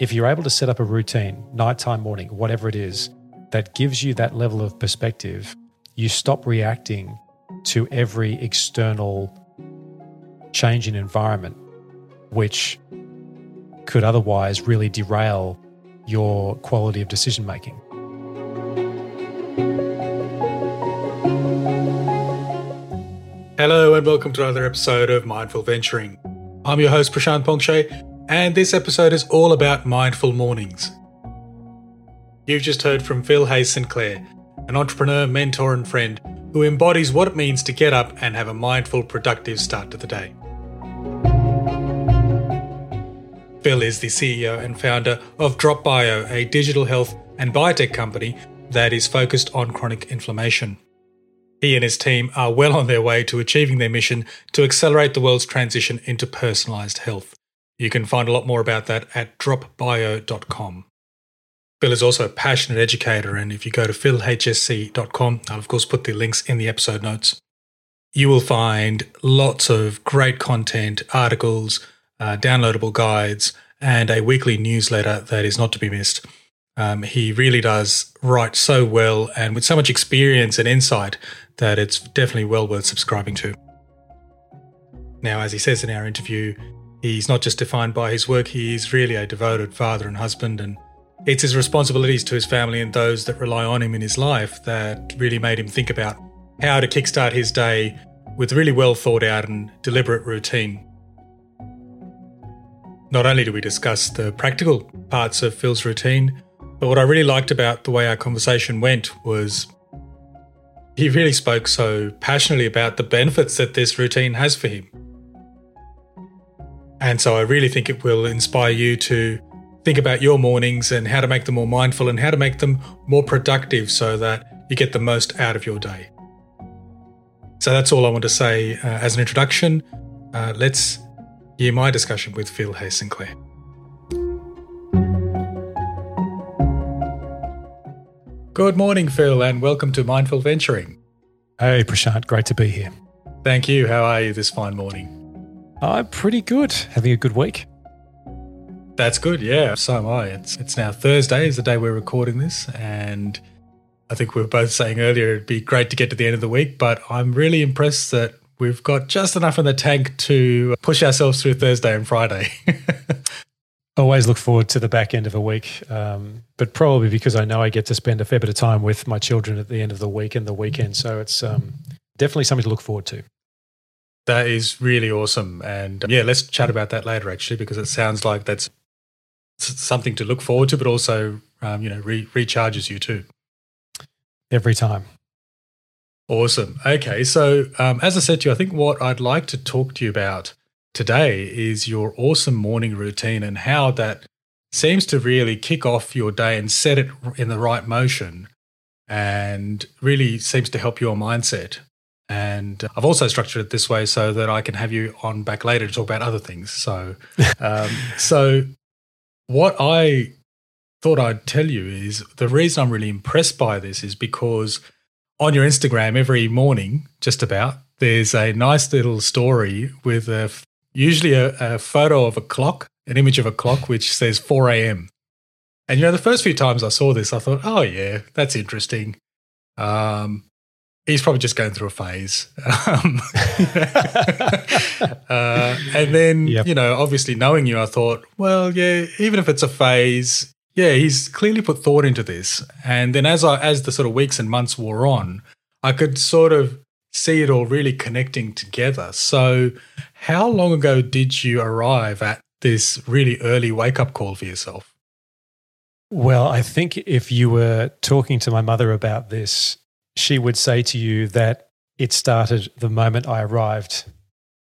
if you're able to set up a routine, nighttime, morning, whatever it is, that gives you that level of perspective, you stop reacting to every external change in environment, which could otherwise really derail your quality of decision making. Hello, and welcome to another episode of Mindful Venturing. I'm your host, Prashant Pongshe, and this episode is all about mindful mornings. You've just heard from Phil Hayes-St Clair, an entrepreneur, mentor, and friend who embodies what it means to get up and have a mindful, productive start to the day. Phil is the CEO and founder of DropBio, a digital health and biotech company that is focused on chronic inflammation. He and his team are well on their way to achieving their mission to accelerate the world's transition into personalized health. You can find a lot more about that at dropbio.com. Phil is also a passionate educator, and if you go to philhsc.com, I'll of course put the links in the episode notes. You will find lots of great content, articles, uh, downloadable guides, and a weekly newsletter that is not to be missed. Um, he really does write so well and with so much experience and insight that it's definitely well worth subscribing to. Now, as he says in our interview, he's not just defined by his work, he is really a devoted father and husband, and it's his responsibilities to his family and those that rely on him in his life that really made him think about how to kickstart his day with a really well thought out and deliberate routine. Not only do we discuss the practical parts of Phil's routine, but what I really liked about the way our conversation went was he really spoke so passionately about the benefits that this routine has for him. And so I really think it will inspire you to think about your mornings and how to make them more mindful and how to make them more productive so that you get the most out of your day. So that's all I want to say uh, as an introduction. Uh, let's hear my discussion with Phil Hayes-St Clair. Good morning, Phil, and welcome to Mindful Venturing. Hey, Prashant, great to be here. Thank you. How are you this fine morning? I'm pretty good. Having a good week. That's good. Yeah, so am I. It's it's now Thursday is the day we're recording this, and I think we were both saying earlier it'd be great to get to the end of the week, but I'm really impressed that we've got just enough in the tank to push ourselves through Thursday and Friday. always look forward to the back end of a week, um, but probably because I know I get to spend a fair bit of time with my children at the end of the week and the weekend. So it's um, definitely something to look forward to. That is really awesome. And yeah, let's chat about that later, actually, because it sounds like that's something to look forward to, but also, um, you know, re- recharges you too. Every time. Awesome. Okay. So, um, as I said to you, I think what I'd like to talk to you about today is your awesome morning routine and how that seems to really kick off your day and set it in the right motion and really seems to help your mindset. And I've also structured it this way so that I can have you on back later to talk about other things. So, um, so what I thought I'd tell you is the reason I'm really impressed by this is because on your Instagram every morning, just about, there's a nice little story with a usually a, a photo of a clock, an image of a clock which says 4 a.m. And you know, the first few times I saw this, I thought, oh yeah, that's interesting. Um, he's probably just going through a phase. Um, uh, and then, yep. you know, obviously knowing you, I thought, well, yeah, even if it's a phase, yeah, he's clearly put thought into this. And then as I as the sort of weeks and months wore on, I could sort of see it all really connecting together. So, how long ago did you arrive at this really early wake up call for yourself? Well, I think if you were talking to my mother about this, she would say to you that it started the moment I arrived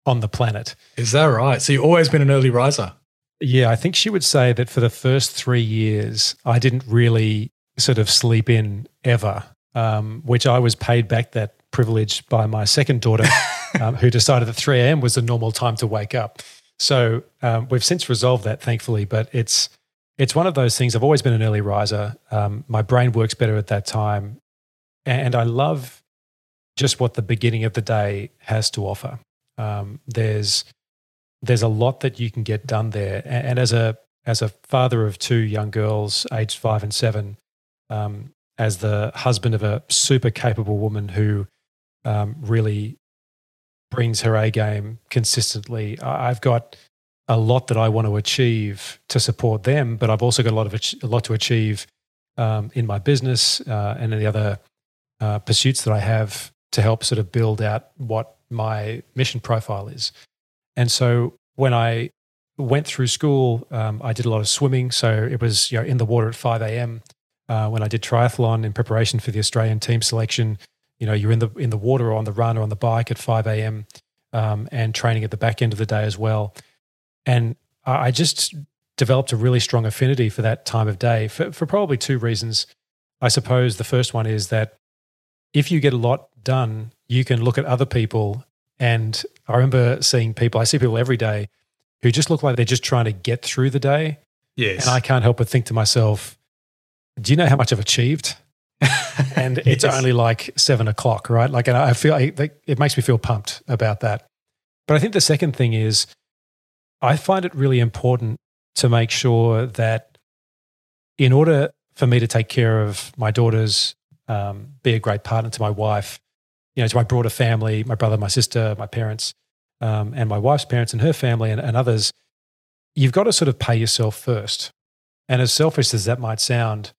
on the planet. Is that right? So, you've always been an early riser? Yeah, I think she would say that for the first three years, I didn't really sort of sleep in ever, um, which I was paid back that privilege by my second daughter, um, who decided that 3 a.m. was the normal time to wake up. So um, we've since resolved that, thankfully. But it's it's one of those things. I've always been an early riser. Um, my brain works better at that time, and I love just what the beginning of the day has to offer. Um, there's there's a lot that you can get done there, and, and as a as a father of two young girls, aged five and seven, um, as the husband of a super capable woman who um, really brings her A game consistently. I've got a lot that I want to achieve to support them, but I've also got a lot of a lot to achieve um, in my business uh, and in the other uh, pursuits that I have to help sort of build out what my mission profile is. And so when I went through school, um, I did a lot of swimming. So it was you know in the water at 5 a.m. Uh, when I did triathlon in preparation for the Australian team selection. You know, you're in the in the water or on the run or on the bike at 5 a.m. Um, and training at the back end of the day as well. And I just developed a really strong affinity for that time of day for, for probably two reasons. I suppose the first one is that if you get a lot done, you can look at other people. And I remember seeing people, I see people every day who just look like they're just trying to get through the day. Yes. And I can't help but think to myself, do you know how much I've achieved? and it's yes. only like seven o'clock, right? Like, and I feel it makes me feel pumped about that. But I think the second thing is, I find it really important to make sure that in order for me to take care of my daughters, um, be a great partner to my wife, you know, to my broader family, my brother, my sister, my parents, um, and my wife's parents and her family and, and others, you've got to sort of pay yourself first. And as selfish as that might sound,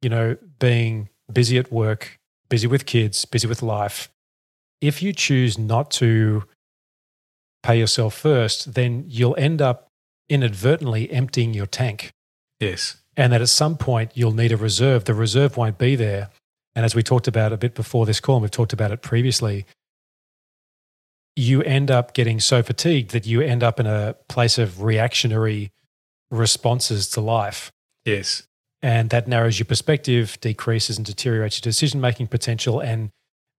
you know, being busy at work, busy with kids, busy with life, if you choose not to pay yourself first, then you'll end up inadvertently emptying your tank. Yes. And that at some point you'll need a reserve. The reserve won't be there. And as we talked about a bit before this call, and we've talked about it previously, you end up getting so fatigued that you end up in a place of reactionary responses to life. Yes. And that narrows your perspective, decreases and deteriorates your decision making potential. And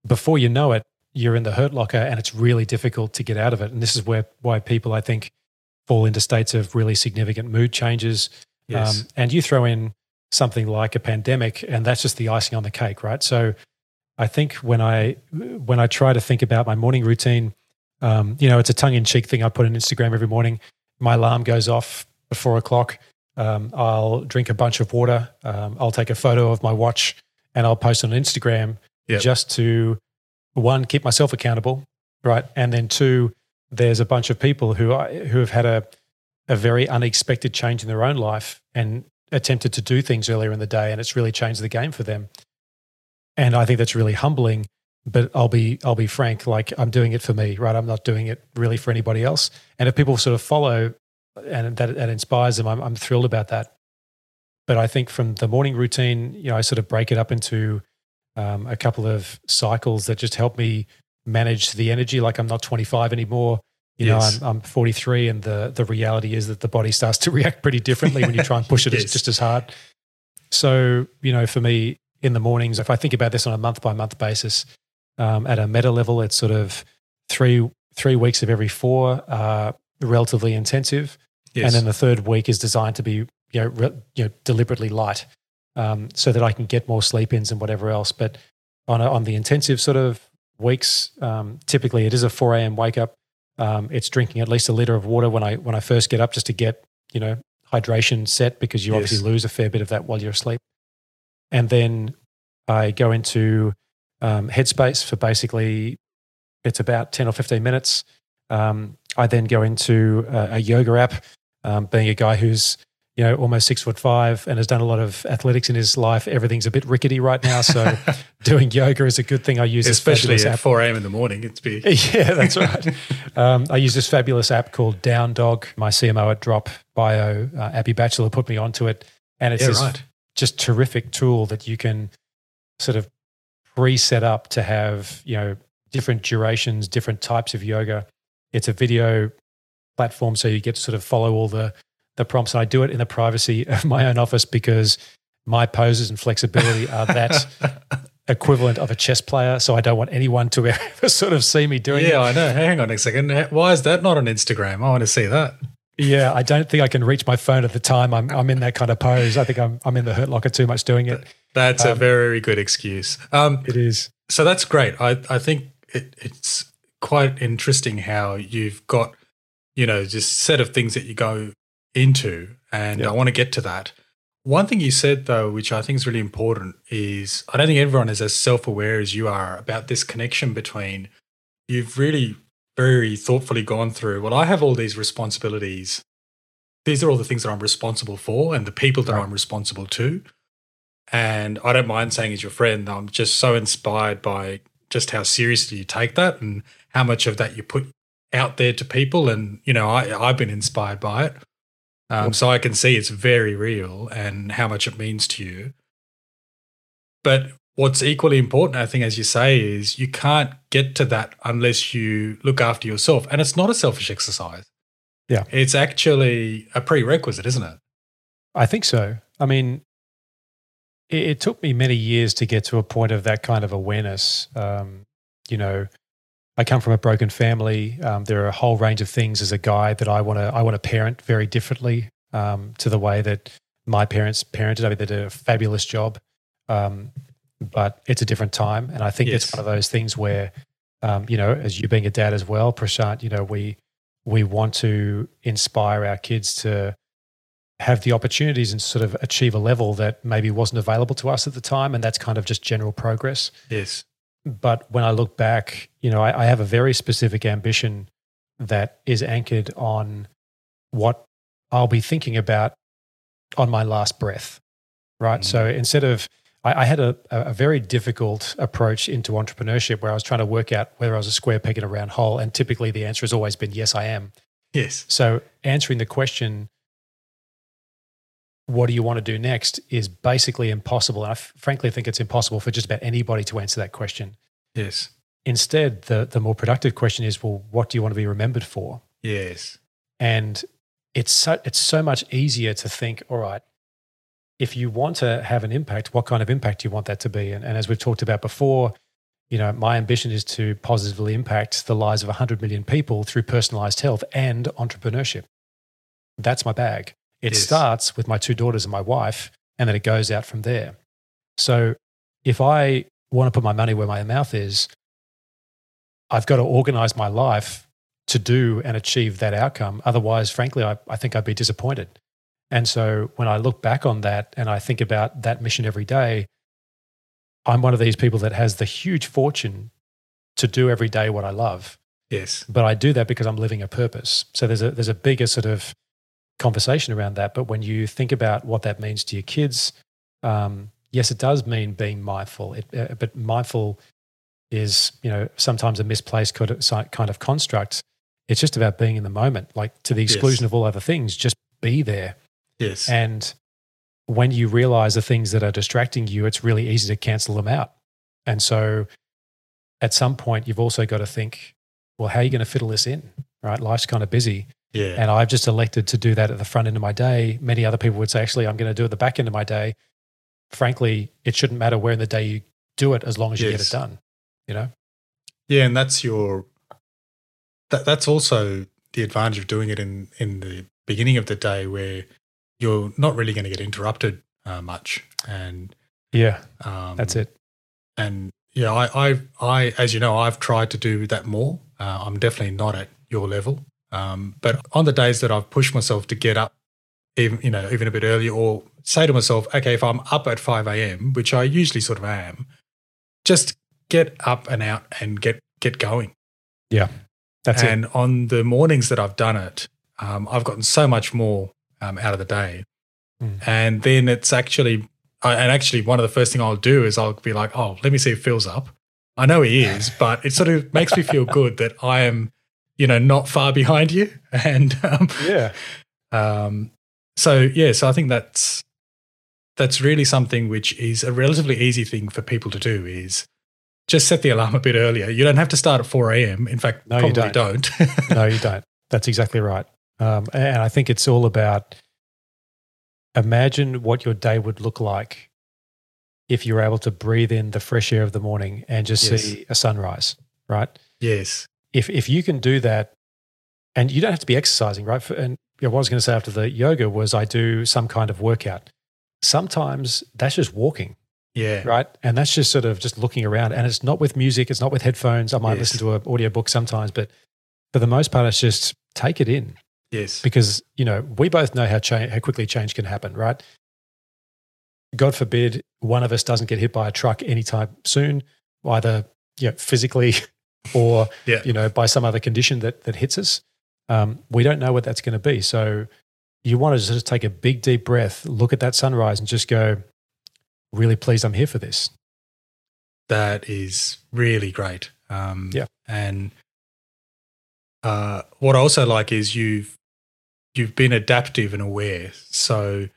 before you know it, you're in the hurt locker and it's really difficult to get out of it. And this is where why people, I think, fall into states of really significant mood changes. Yes. Um, and you throw in something like a pandemic, and that's just the icing on the cake, right? So I think when I when I try to think about my morning routine, um, you know, it's a tongue in cheek thing I put on Instagram every morning. My alarm goes off at four o'clock. Um, I'll drink a bunch of water. Um, I'll take a photo of my watch and I'll post on Instagram yep. just to one, keep myself accountable, right? And then two, there's a bunch of people who I, who have had a a very unexpected change in their own life and attempted to do things earlier in the day, and it's really changed the game for them. And I think that's really humbling. But I'll be I'll be frank, like I'm doing it for me, right? I'm not doing it really for anybody else. And if people sort of follow and that, that inspires them, I'm, I'm thrilled about that. But I think from the morning routine, you know, I sort of break it up into um, a couple of cycles that just help me manage the energy. Like I'm not 25 anymore. You yes. know, I'm, I'm 43, and the the reality is that the body starts to react pretty differently when you try and push it yes. just as hard. So, you know, for me in the mornings, if I think about this on a month by month basis, um, at a meta level, it's sort of three three weeks of every four are relatively intensive, yes. and then the third week is designed to be you know, re, you know deliberately light um, so that I can get more sleep ins and whatever else. But on, a, on the intensive sort of weeks, um, typically it is a 4 a.m. wake up. Um, it's drinking at least a liter of water when I when I first get up just to get you know hydration set because you yes. obviously lose a fair bit of that while you're asleep. And then I go into um, Headspace for basically it's about 10 or 15 minutes. Um, I then go into a, a yoga app. Um, being a guy who's you know, almost six foot five and has done a lot of athletics in his life. Everything's a bit rickety right now. So doing yoga is a good thing. I use Especially at app. 4 a.m. in the morning. It's big. yeah, that's right. um, I use this fabulous app called Down Dog. My CMO at Drop Bio, uh, Abby Batchelor, put me onto it. And it's yeah, this right. just terrific tool that you can sort of pre-set up to have, you know, different durations, different types of yoga. It's a video platform, so you get to sort of follow all the the prompts. And I do it in the privacy of my own office because my poses and flexibility are that equivalent of a chess player. So I don't want anyone to ever sort of see me doing yeah, it. Yeah, I know. Hang on a second. Why is that not on Instagram? I want to see that. Yeah, I don't think I can reach my phone at the time I'm, I'm in that kind of pose. I think I'm, I'm in the hurt locker too much doing it. That's um, a very good excuse. Um, it is. So that's great. I, I think it, it's quite interesting how you've got, you know, just set of things that you go into, and Yeah. I want to get to that. One thing you said though, which I think is really important, is I don't think everyone is as self-aware as you are about this connection between you've really very thoughtfully gone through. Well, I have all these responsibilities. These are all the things that I'm responsible for, and the people that Right. I'm responsible to. And I don't mind saying, as your friend, I'm just so inspired by just how seriously you take that and how much of that you put out there to people. And, you know, I, I've been inspired by it. Um, so I can see it's very real and how much it means to you. But what's equally important, I think, as you say, is you can't get to that unless you look after yourself. And it's not a selfish exercise. Yeah. It's actually a prerequisite, isn't it? I think so. I mean, it, it took me many years to get to a point of that kind of awareness. Um, you know, I come from a broken family. Um, there are a whole range of things as a guy that I want to I want to parent very differently um, to the way that my parents parented. I mean, they did a fabulous job, um, but it's a different time, and I think Yes. it's one of those things where, um, you know, as you being a dad as well, Prashant, you know, we we want to inspire our kids to have the opportunities and sort of achieve a level that maybe wasn't available to us at the time. And that's kind of just general progress. Yes. But when I look back, you know, I, I have a very specific ambition that is anchored on what I'll be thinking about on my last breath. Right. Mm. So instead of, I, I had a, a very difficult approach into entrepreneurship where I was trying to work out whether I was a square peg in a round hole. And typically the answer has always been, yes, I am. Yes. So answering the question, what do you want to do next, is basically impossible. And I f- frankly think it's impossible for just about anybody to answer that question. Yes. Instead, the, the more productive question is, well, what do you want to be remembered for? Yes. And it's so, it's so much easier to think, all right, if you want to have an impact, what kind of impact do you want that to be? And, and as we've talked about before, you know, my ambition is to positively impact the lives of 100 million people through personalized health and entrepreneurship. That's my bag. It Yes. starts with my two daughters and my wife, and then it goes out from there. So if I want to put my money where my mouth is, I've got to organize my life to do and achieve that outcome. Otherwise, frankly, I, I think I'd be disappointed. And so when I look back on that and I think about that mission every day, I'm one of these people that has the huge fortune to do every day what I love. Yes. But I do that because I'm living a purpose. So there's a there's a bigger sort of conversation around that. But when you think about what that means to your kids, um, yes, it does mean being mindful. It, uh, but mindful is you know sometimes a misplaced kind of, si- kind of construct. It's just about being in the moment, like to the Yes. exclusion of all other things. Just be there. Yes. And when you realize the things that are distracting you, it's really easy to cancel them out. And so at some point, you've also got to think, well, how are you going to fiddle this in? Right? Life's kind of busy. yeah. And I've just elected to do that at the front end of my day. Many other people would say, actually, I'm going to do it at the back end of my day. Frankly, it shouldn't matter where in the day you do it as long as you get it done. You know? Yeah, and that's your that that's also the advantage of doing it in in the beginning of the day where you're not really going to get interrupted uh, much, and Yeah, um, that's it. And yeah, I, I, I, as you know, I've tried to do that more. Uh, I'm definitely not at your level, um, but on the days that I've pushed myself to get up, even you know, even a bit earlier, or say to myself, okay, if I'm up at five a.m., which I usually sort of am, just get up and out and get get going. Yeah, that's and on the mornings that I've done it, um, I've gotten so much more um, out of the day. Mm. And then it's actually, I and actually, one of the first thing I'll do is I'll be like, oh, let me see if Phil's up. I know he is, but it sort of makes me feel good that I am, you know, not far behind you. And um. Yeah. um, so yeah, so I think that's that's really something which is a relatively easy thing for people to do is just set the alarm a bit earlier. You don't have to start at 4 a.m. In fact, No, you don't. don't. no, you don't. That's exactly right. Um, and I think it's all about imagine what your day would look like if you were able to breathe in the fresh air of the morning and just Yes. see a sunrise, right? yes. If if you can do that, and you don't have to be exercising, right? For, and know, what I was going to say after the yoga was I do some kind of workout. Sometimes that's just walking, Yeah. right? And that's just sort of just looking around. And it's not with music, it's not with headphones. I might Yes. listen to an audiobook sometimes, but for the most part, it's just take it in. Yes. Because, you know, we both know how, how quickly change can happen, right? God forbid one of us doesn't get hit by a truck anytime soon, either you know, physically or Yeah. you know by some other condition that that hits us. Um, we don't know what that's going to be. So you want to just take a big deep breath, look at that sunrise, and just go, "Really pleased I'm here for this." That is really great. Um, Yeah. And uh, what I also like is you've you've been adaptive and aware. So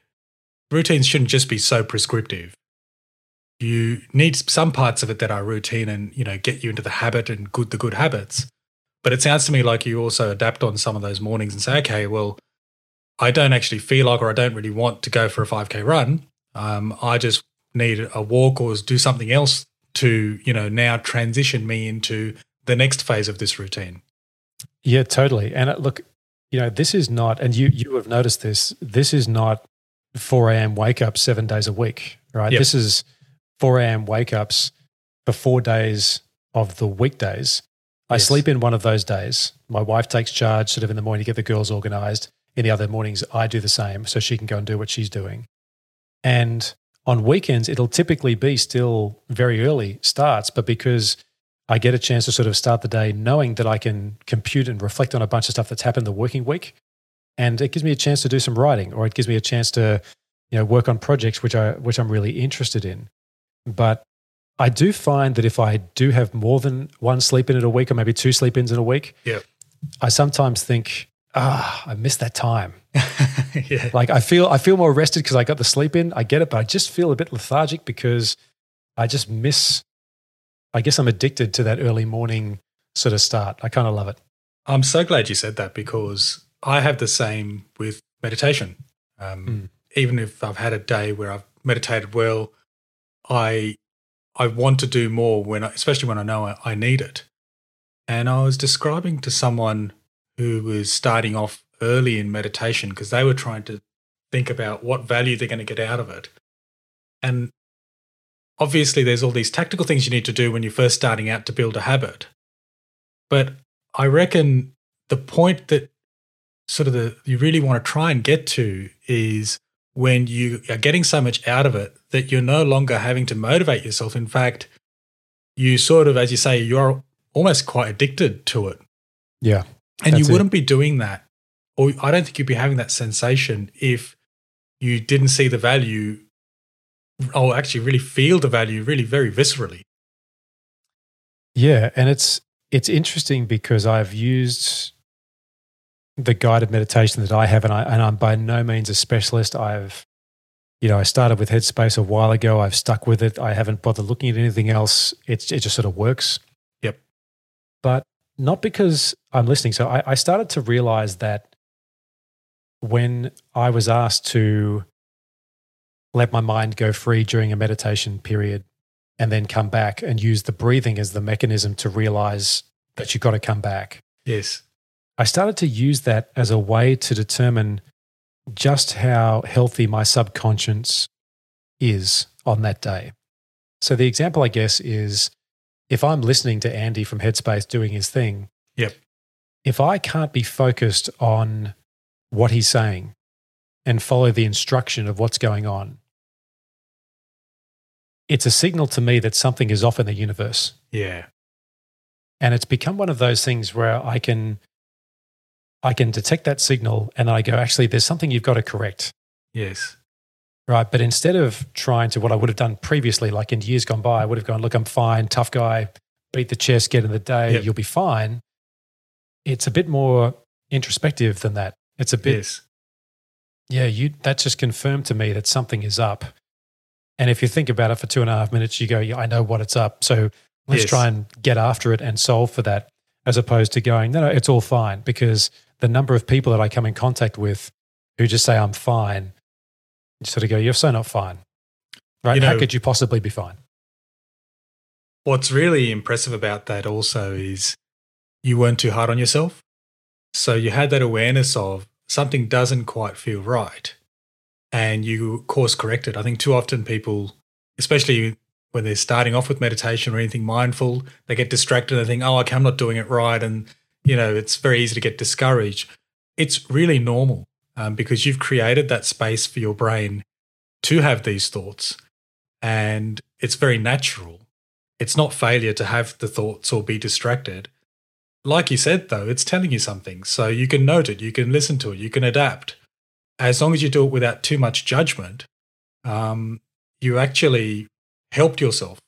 routines shouldn't just be so prescriptive. You need some parts of it that are routine and you know get you into the habit and good the good habits. But it sounds to me like you also adapt on some of those mornings and say, okay, well, I don't actually feel like or I don't really want to go for a 5K run. Um, I just need a walk or do something else to, you know, now transition me into the next phase of this routine. Yeah, totally. And uh, look, you know, this is not, and you you have noticed this. This is not 4 a.m. wake up seven days a week, right? Yep. This is 4 a.m. wake ups for four days of the weekdays. I Yes. sleep in one of those days. My wife takes charge, sort of in the morning, to get the girls organized. In the other mornings, I do the same, so she can go and do what she's doing. And on weekends, it'll typically be still very early starts, but because I get a chance to sort of start the day knowing that I can compute and reflect on a bunch of stuff that's happened the working week. And it gives me a chance to do some writing or it gives me a chance to, you know, work on projects which I which I'm really interested in. But I do find that if I do have more than one sleep in in a week or maybe two sleep ins in a week, Yeah. I sometimes think, ah, I missed that time. yeah. Like I feel I feel more rested because I got the sleep in. I get it, but I just feel a bit lethargic because I just miss. I guess I'm addicted to that early morning sort of start. I kind of love it. I'm so glad you said that because I have the same with meditation. Um, Mm. Even if I've had a day where I've meditated well, I I want to do more when, I, especially when I know I, I need it. And I was describing to someone who was starting off early in meditation because they were trying to think about what value they're going to get out of it. And obviously, there's all these tactical things you need to do when you're first starting out to build a habit. But I reckon the point that sort of the you really want to try and get to is when you are getting so much out of it that you're no longer having to motivate yourself. In fact, you sort of, as you say, you're almost quite addicted to it. Yeah, And you wouldn't be doing that, or I don't think you'd be having that sensation if you didn't see the value, or actually really feel the value really very viscerally. yeah, and it's it's interesting because I've used the guided meditation that I have, and I and I'm by no means a specialist. I've you know I started with Headspace a while ago. I've stuck with it. I haven't bothered looking at anything else. It's it just sort of works. Yep. but not because I'm listening. So I, I started to realize that when I was asked to let my mind go free during a meditation period and then come back and use the breathing as the mechanism to realize that you've got to come back, Yes. I started to use that as a way to determine just how healthy my subconscious is on that day. So the example, I guess, is if I'm listening to Andy from Headspace doing his thing, Yep. if I can't be focused on what he's saying and follow the instruction of what's going on, it's a signal to me that something is off in the universe. Yeah. And it's become one of those things where I can I can detect that signal and then I go, actually, there's something you've got to correct. Yes. Right. But instead of trying to what I would have done previously, like in years gone by, I would have gone, look, I'm fine, tough guy, beat the chest, get in the day, Yep. you'll be fine. It's a bit more introspective than that. It's a bit, Yes. yeah, you that just confirmed to me that something is up. And if you think about it for two and a half minutes, you go, yeah, I know what it's up. So let's Yes. try and get after it and solve for that, as opposed to going, no, no, it's all fine. Because the number of people that I come in contact with who just say, I'm fine, you sort of go, you're so not fine. Right? You How could you possibly be fine? What's really impressive about that also is you weren't too hard on yourself. So you had that awareness of something doesn't quite feel right and you course corrected. I think too often people, especially when they're starting off with meditation or anything mindful, they get distracted and they think, oh, okay, I'm not doing it right. And, you know, it's very easy to get discouraged. it's really normal um, because you've created that space for your brain to have these thoughts. And it's very natural. It's not failure to have the thoughts or be distracted. Like you said, though, it's telling you something. So you can note it, you can listen to it, you can adapt. As long as you do it without too much judgment, um, you actually helped yourself.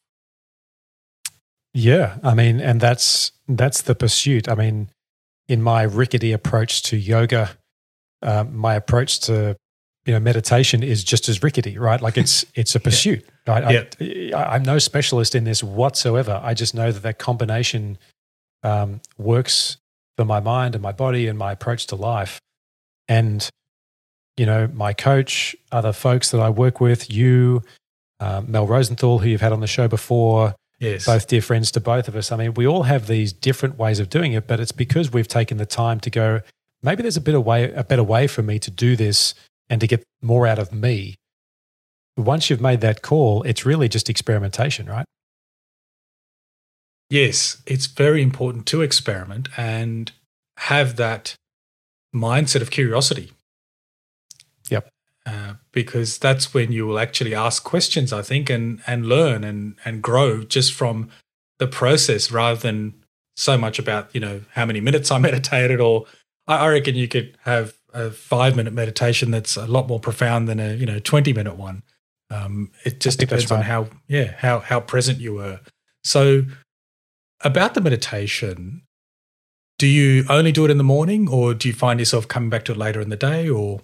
Yeah, I mean, and that's that's the pursuit. I mean, in my rickety approach to yoga, uh, my approach to you know meditation is just as rickety, right? Like it's it's a pursuit, yeah. right? Yeah. I, am no specialist in this whatsoever. I just know that that combination um, works for my mind and my body and my approach to life. And you know, my coach, other folks that I work with, you, uh, Mel Rosenthal, who you've had on the show before, Yes. Both dear friends to both of us. I mean, we all have these different ways of doing it, but it's because we've taken the time to go, maybe there's a better way, a better way for me to do this and to get more out of me. Once you've made that call, it's really just experimentation, right? Yes, it's very important to experiment and have that mindset of curiosity. Yep. Uh, because that's when you will actually ask questions, I think, and and learn and and grow just from the process rather than so much about you know how many minutes I meditated. Or I, reckon you could have a five minute meditation that's a lot more profound than a you know twenty minute one. Um, it just depends right. on how yeah how how present you were. So about the meditation, do you only do it in the morning, or do you find yourself coming back to it later in the day, or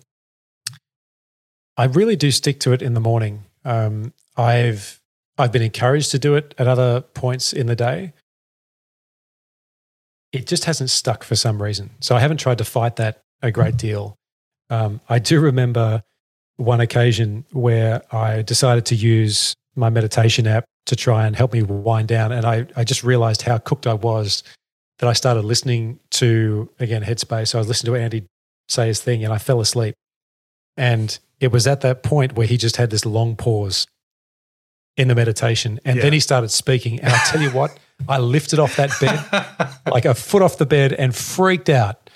I really do stick to it in the morning. Um, I've I've been encouraged to do it at other points in the day. It just hasn't stuck for some reason. So I haven't tried to fight that a great deal. Um, I do remember one occasion where I decided to use my meditation app to try and help me wind down. And I, I just realized how cooked I was that I started listening to, again, Headspace. So I was listening to Andy say his thing and I fell asleep. And it was at that point where he just had this long pause in the meditation. And yeah. then he started speaking. And I'll tell you what, I lifted off that bed, like a foot off the bed, and freaked out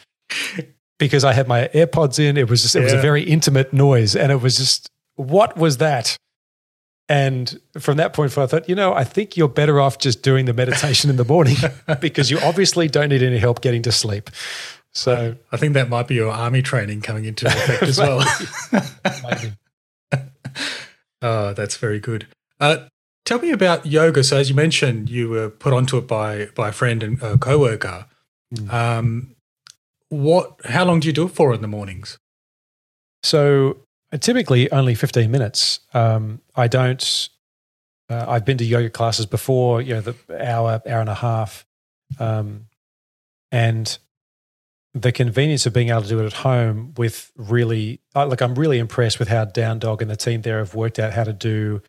because I had my AirPods in. It was just, it yeah. was a very intimate noise. And it was just, what was that? And from that point forward, I thought, you know, I think you're better off just doing the meditation in the morning because you obviously don't need any help getting to sleep. So I think that might be your army training coming into effect as well. oh, that's very good. Uh, tell me about yoga. So, as you mentioned, you were put onto it by by a friend and a coworker. Mm. Um, what? How long do you do it for in the mornings? So, uh, typically only fifteen minutes. Um, I don't. Uh, I've been to yoga classes before. You know, the hour, hour and a half, um, and the convenience of being able to do it at home with really like I'm really impressed with how Down Dog and the team there have worked out how to do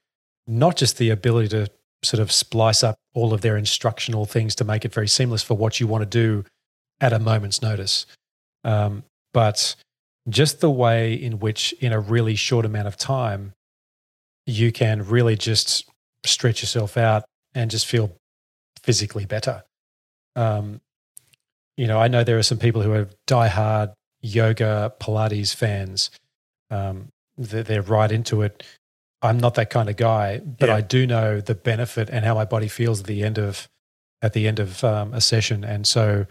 not just the ability to sort of splice up all of their instructional things to make it very seamless for what you want to do at a moment's notice, um, but just the way in which in a really short amount of time you can really just stretch yourself out and just feel physically better. Um, you know, I know there are some people who are diehard yoga, Pilates fans. Um, they're, they're, right into it. I'm not that kind of guy, but yeah. I do know the benefit and how my body feels at the end of at the end of um, a session. And so,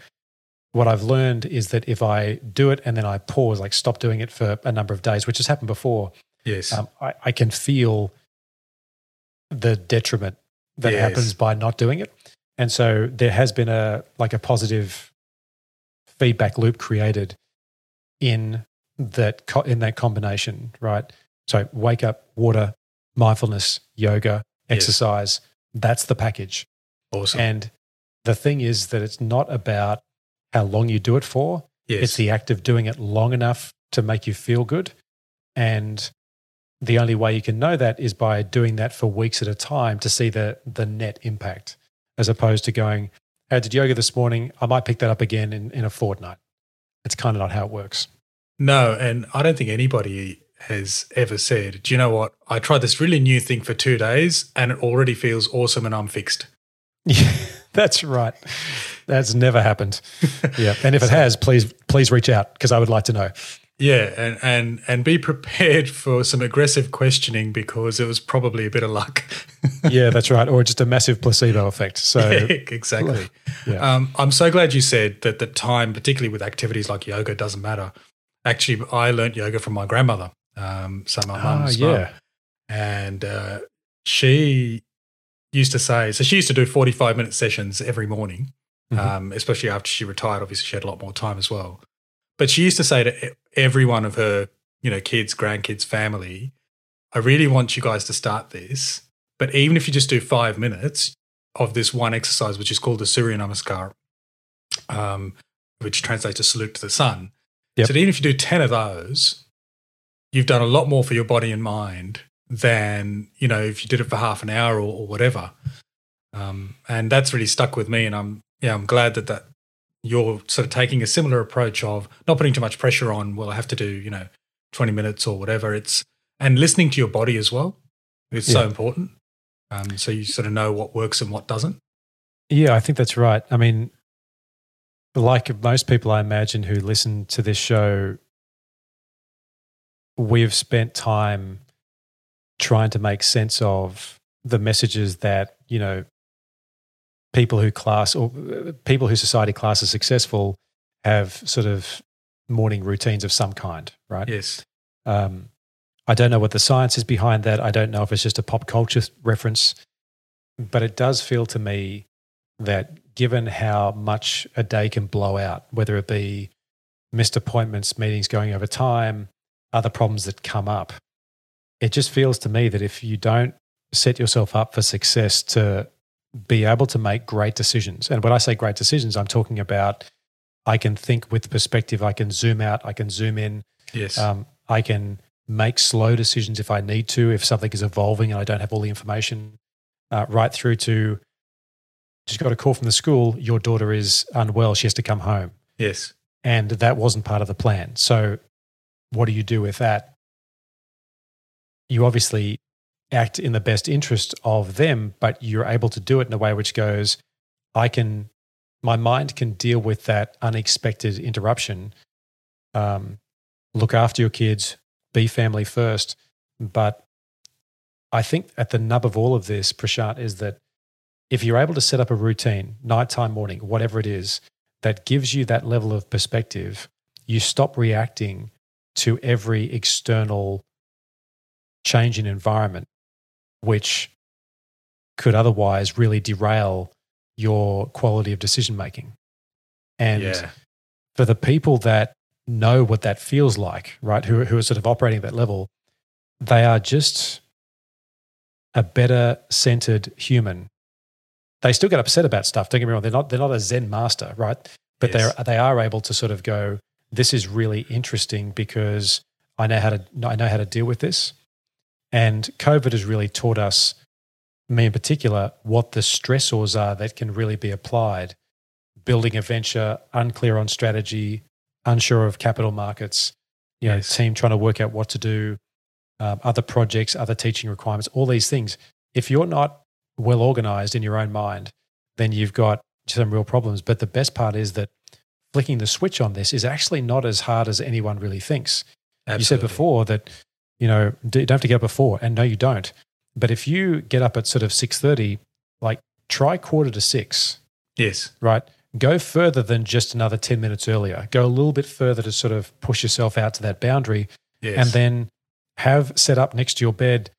what I've learned is that if I do it and then I pause, like stop doing it for a number of days, which has happened before, yes, um, I, I, can feel the detriment that yes. happens by not doing it. And so there has been a like a positive feedback loop created in that in that combination, right? So wake up, water, mindfulness, yoga, exercise. Yes. That's the package. Awesome. And the thing is that it's not about how long you do it for. Yes. It's the act of doing it long enough to make you feel good. And the only way you can know that is by doing that for weeks at a time to see the the net impact, as opposed to going, I did yoga this morning. I might pick that up again in, in a fortnight. It's kind of not how it works. No, and I don't think anybody has ever said, Do you know what? I tried this really new thing for two days and it already feels awesome and I'm fixed. Yeah, That's right. That's never happened. Yeah, and if it has, please please reach out because I would like to know. Yeah, and, and and be prepared for some aggressive questioning because it was probably a bit of luck. yeah, that's right, or just a massive placebo effect. So yeah, exactly. Yeah. Um, I'm so glad you said that the time, particularly with activities like yoga, doesn't matter. Actually, I learned yoga from my grandmother, um, so my mum's oh, yeah, and uh, she used to say so. She used to do 45 minute sessions every morning, mm-hmm. um, especially after she retired. Obviously, she had a lot more time as well. But she used to say to every one of her, you know, kids, grandkids, family, I really want you guys to start this. But even if you just do five minutes of this one exercise, which is called the Surya Namaskar, um, which translates to salute to the sun. Yep. So even if you do 10 of those, you've done a lot more for your body and mind than, you know, if you did it for half an hour or, or whatever. Um, and that's really stuck with me. And I'm, yeah, I'm glad that that you're sort of taking a similar approach of not putting too much pressure on, well, I have to do, you know, 20 minutes or whatever. It's, and listening to your body as well. It's yeah. so important. Um, so you sort of know what works and what doesn't. Yeah, I think that's right. I mean, like most people, I imagine, who listen to this show, we've spent time trying to make sense of the messages that, you know, people who class or people who society class as successful have sort of morning routines of some kind, right? Yes. Um, I don't know what the science is behind that. I don't know if it's just a pop culture reference, but it does feel to me that given how much a day can blow out, whether it be missed appointments, meetings going over time, other problems that come up, it just feels to me that if you don't set yourself up for success to be able to make great decisions. And when I say great decisions, I'm talking about I can think with perspective, I can zoom out, I can zoom in. Yes. Um, I can make slow decisions if I need to, if something is evolving and I don't have all the information, uh, right through to just got a call from the school, your daughter is unwell, she has to come home. Yes. And that wasn't part of the plan. So, what do you do with that? You obviously act in the best interest of them, but you're able to do it in a way which goes, I can, my mind can deal with that unexpected interruption. Um, look after your kids, be family first. But I think at the nub of all of this, Prashant, is that if you're able to set up a routine, nighttime, morning, whatever it is, that gives you that level of perspective, you stop reacting to every external change in environment which could otherwise really derail your quality of decision making. And yeah. for the people that know what that feels like, right, who, who are sort of operating at that level, they are just a better centered human. They still get upset about stuff. Don't get me wrong; they're not they're not a Zen master, right? But yes. they're they are able to sort of go. This is really interesting because I know how to I know how to deal with this. And COVID has really taught us, me in particular, what the stressors are that can really be applied. Building a venture, unclear on strategy, unsure of capital markets, you know, yes. team trying to work out what to do, um, other projects, other teaching requirements, all these things. If you're not well organized in your own mind, then you've got some real problems. But the best part is that flicking the switch on this is actually not as hard as anyone really thinks. Absolutely. You said before that you know, you don't have to get up before. And no, you don't. But if you get up at sort of 6.30, like try quarter to six. Yes. Right? Go further than just another 10 minutes earlier. Go a little bit further to sort of push yourself out to that boundary. Yes. And then have set up next to your bed,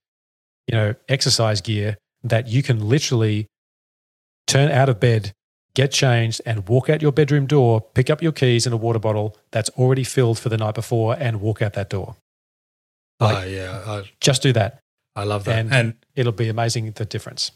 you know, exercise gear that you can literally turn out of bed, get changed, and walk out your bedroom door, pick up your keys and a water bottle that's already filled for the night before, and walk out that door. Like, oh yeah, I, just do that. I love that, and, and, it'll be amazing the difference.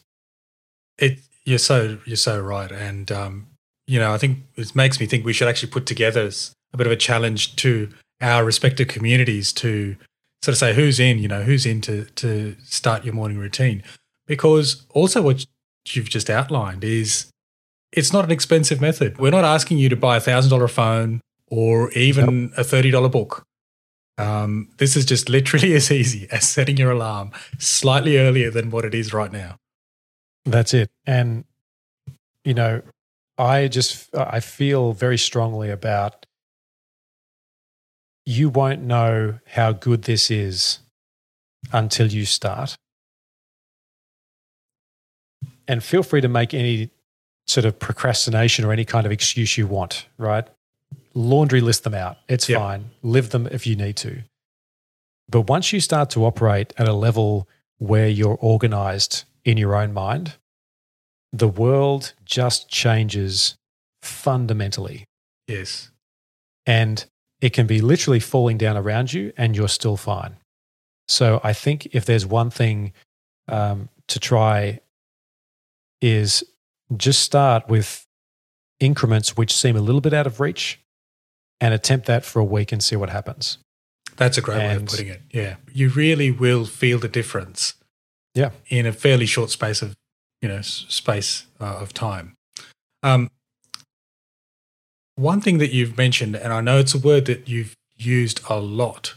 It you're so you're so right, and um, you know I think it makes me think we should actually put together a bit of a challenge to our respective communities to sort of say who's in, you know, who's in to to start your morning routine, because also what you've just outlined is it's not an expensive method. We're not asking you to buy a thousand dollar phone or even yep. a thirty dollar book. Um, this is just literally as easy as setting your alarm slightly earlier than what it is right now. That's it. And you know, I just I feel very strongly about you won't know how good this is until you start. And feel free to make any sort of procrastination or any kind of excuse you want, right? Laundry list them out. It's yep. fine. Live them if you need to. But once you start to operate at a level where you're organized in your own mind, the world just changes fundamentally. Yes. And it can be literally falling down around you and you're still fine. So I think if there's one thing um, to try is just start with increments which seem a little bit out of reach and attempt that for a week and see what happens. That's a great and, way of putting it. Yeah. You really will feel the difference. Yeah. In a fairly short space of, you know, space uh, of time. Um, one thing that you've mentioned, and I know it's a word that you've used a lot,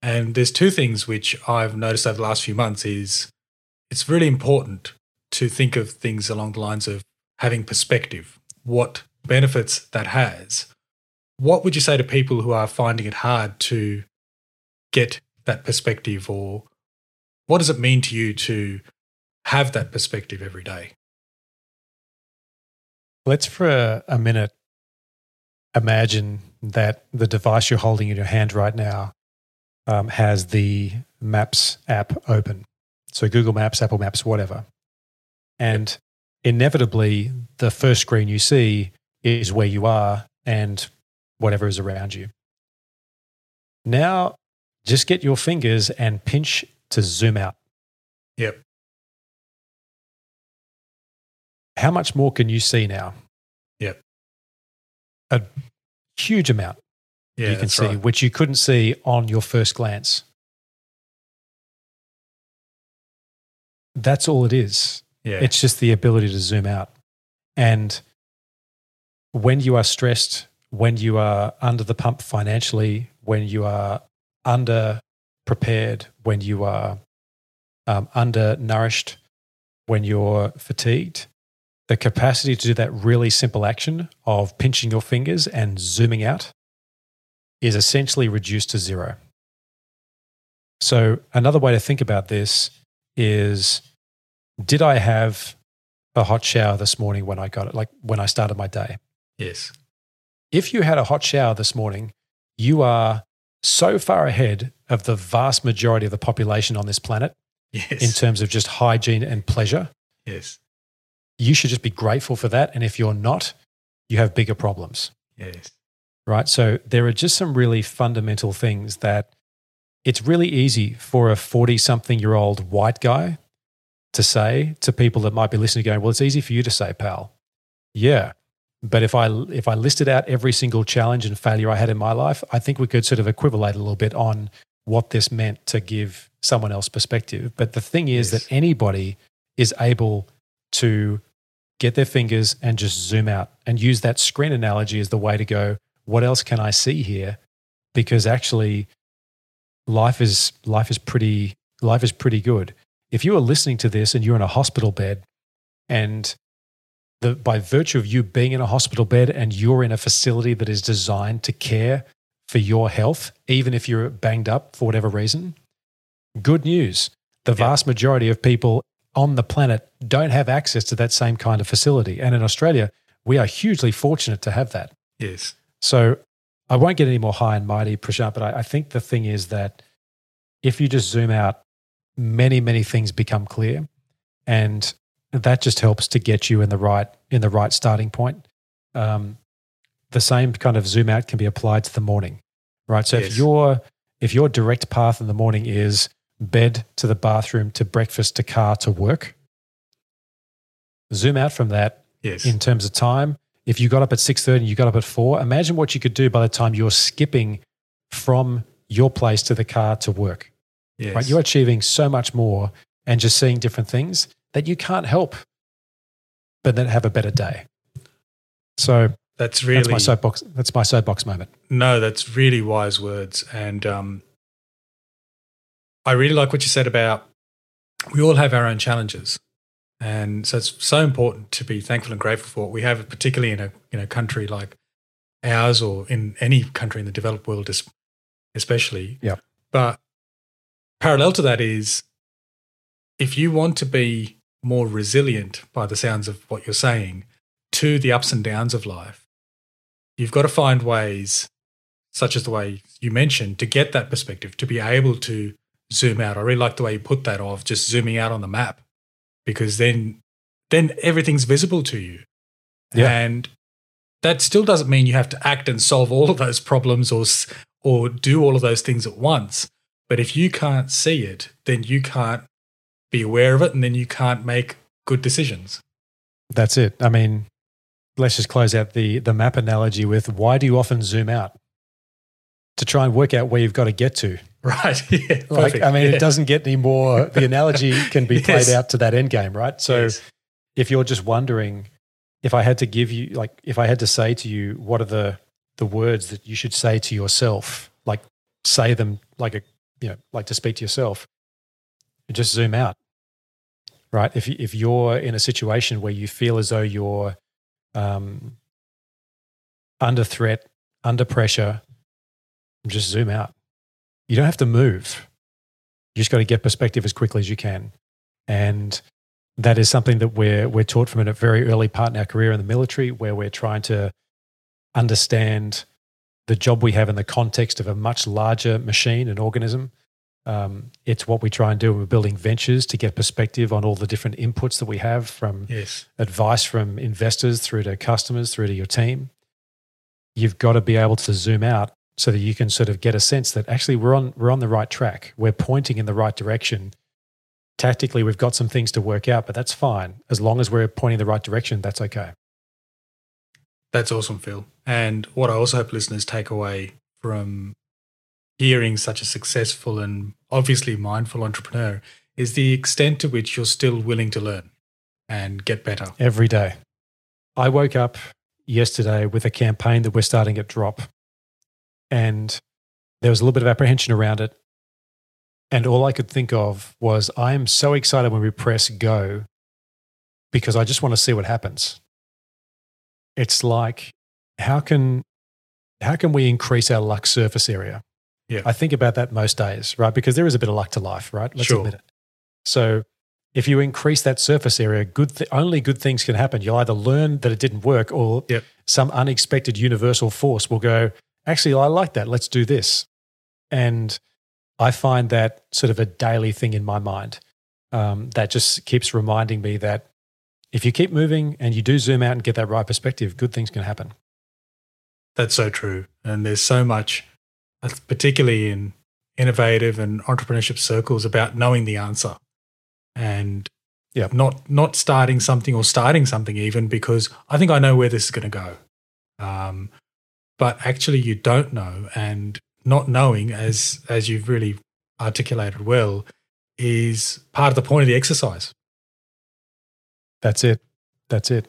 and there's two things which I've noticed over the last few months is it's really important to think of things along the lines of having perspective, what benefits that has. What would you say to people who are finding it hard to get that perspective, or what does it mean to you to have that perspective every day? Let's for a, a minute imagine that the device you're holding in your hand right now um, has the Maps app open. So Google Maps, Apple Maps, whatever. And inevitably, the first screen you see is where you are and whatever is around you. Now, just get your fingers and pinch to zoom out. Yep. How much more can you see now? Yep. A huge amount yeah, you can see, right. which you couldn't see on your first glance. That's all it is. Yeah. It's just the ability to zoom out. And when you are stressed, when you are under the pump financially, when you are under prepared, when you are um, undernourished, when you're fatigued, the capacity to do that really simple action of pinching your fingers and zooming out is essentially reduced to zero. So, another way to think about this is did I have a hot shower this morning when I got it, like when I started my day? Yes. If you had a hot shower this morning, you are so far ahead of the vast majority of the population on this planet yes. in terms of just hygiene and pleasure. Yes. You should just be grateful for that. And if you're not, you have bigger problems. Yes. Right. So there are just some really fundamental things that it's really easy for a 40 something year old white guy to say to people that might be listening, going, Well, it's easy for you to say, pal. Yeah. But if I if I listed out every single challenge and failure I had in my life, I think we could sort of equivalate a little bit on what this meant to give someone else perspective. But the thing is yes. that anybody is able to get their fingers and just zoom out and use that screen analogy as the way to go, what else can I see here? Because actually life is life is pretty life is pretty good. If you are listening to this and you're in a hospital bed and the, by virtue of you being in a hospital bed and you're in a facility that is designed to care for your health, even if you're banged up for whatever reason, good news. The vast majority of people on the planet don't have access to that same kind of facility. And in Australia, we are hugely fortunate to have that. Yes. So I won't get any more high and mighty, Prashant, but I, I think the thing is that if you just zoom out, many, many things become clear. And that just helps to get you in the right in the right starting point. Um, the same kind of zoom out can be applied to the morning, right? So yes. if your if your direct path in the morning is bed to the bathroom to breakfast to car to work, zoom out from that yes. in terms of time. If you got up at six thirty and you got up at four, imagine what you could do by the time you're skipping from your place to the car to work. Yes. Right? You're achieving so much more and just seeing different things that you can't help but then have a better day. So that's really that's my soapbox. That's my soapbox moment. No, that's really wise words, and um, I really like what you said about we all have our own challenges, And so it's so important to be thankful and grateful for what we have, particularly in a in a country like ours or in any country in the developed world, especially. Yeah. But parallel to that is if you want to be more resilient by the sounds of what you're saying to the ups and downs of life, you've got to find ways, such as the way you mentioned, to get that perspective, to be able to zoom out. I really like the way you put that of just zooming out on the map because then then everything's visible to you. Yeah. And that still doesn't mean you have to act and solve all of those problems or or do all of those things at once. But if you can't see it, then you can't be aware of it and then you can't make good decisions. That's it. I mean, let's just close out the the map analogy with why do you often zoom out? To try and work out where you've got to get to. Right. Yeah. Like, I mean, yeah. it doesn't get any more. The analogy can be played out to that end game, right? So, yes. if you're just wondering, if I had to give you, like, if I had to say to you, what are the the words that you should say to yourself? Like, say them like a, you know, like to speak to yourself. Just zoom out, right? If if you're in a situation where you feel as though you're um, under threat, under pressure, just zoom out you don't have to move. You just got to get perspective as quickly as you can. And that is something that we're, we're taught from a very early part in our career in the military, where we're trying to understand the job we have in the context of a much larger machine and organism. Um, it's what we try and do we're building ventures to get perspective on all the different inputs that we have from yes. advice from investors through to customers through to your team. You've got to be able to zoom out so that you can sort of get a sense that actually we're on we're on the right track. We're pointing in the right direction. Tactically, we've got some things to work out, but that's fine as long as we're pointing the right direction. That's okay. That's awesome, Phil. And what I also hope listeners take away from hearing such a successful and obviously mindful entrepreneur is the extent to which you're still willing to learn and get better every day. I woke up yesterday with a campaign that we're starting at Drop and there was a little bit of apprehension around it. And all I could think of was, I am so excited when we press go because I just want to see what happens. It's like, how can, how can we increase our luck surface area? Yeah. I think about that most days, right? Because there is a bit of luck to life, right? Let's sure. admit it. So if you increase that surface area, good th- only good things can happen. You'll either learn that it didn't work or yep. some unexpected universal force will go, actually, I like that. Let's do this. And I find that sort of a daily thing in my mind um, that just keeps reminding me that if you keep moving and you do zoom out and get that right perspective, good things can happen. That's so true. And there's so much, particularly in innovative and entrepreneurship circles, about knowing the answer and yeah, not not starting something or starting something even because I think I know where this is going to go. Um, but actually you don't know and not knowing as as you've really articulated well is part of the point of the exercise. That's it. That's it.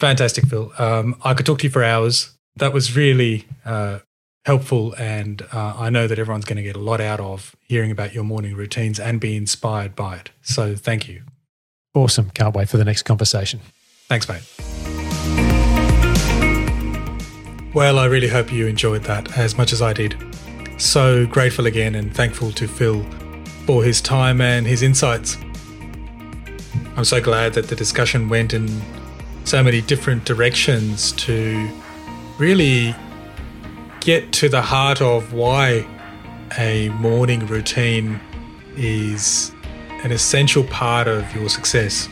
Fantastic phil. Um, i could talk to you for hours. That was really uh, helpful and uh, i know that everyone's going to get a lot out of hearing about your morning routines and be inspired by it. So thank you. Awesome. Can't wait for the next conversation. Thanks mate. Well, I really hope you enjoyed that as much as I did. So grateful again and thankful to Phil for his time and his insights. I'm so glad that the discussion went in so many different directions to really get to the heart of why a morning routine is an essential part of your success.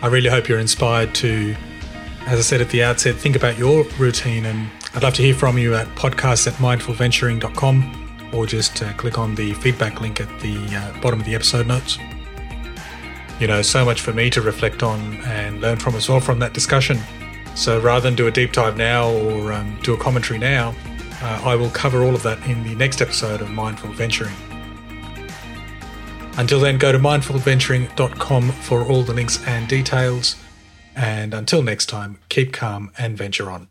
I really hope you're inspired to as I said at the outset, think about your routine. And I'd love to hear from you at podcasts at mindfulventuring.com or just uh, click on the feedback link at the uh, bottom of the episode notes. You know, so much for me to reflect on and learn from as well from that discussion. So rather than do a deep dive now or um, do a commentary now, uh, I will cover all of that in the next episode of Mindful Venturing. Until then, go to mindfulventuring.com for all the links and details. And until next time, keep calm and venture on.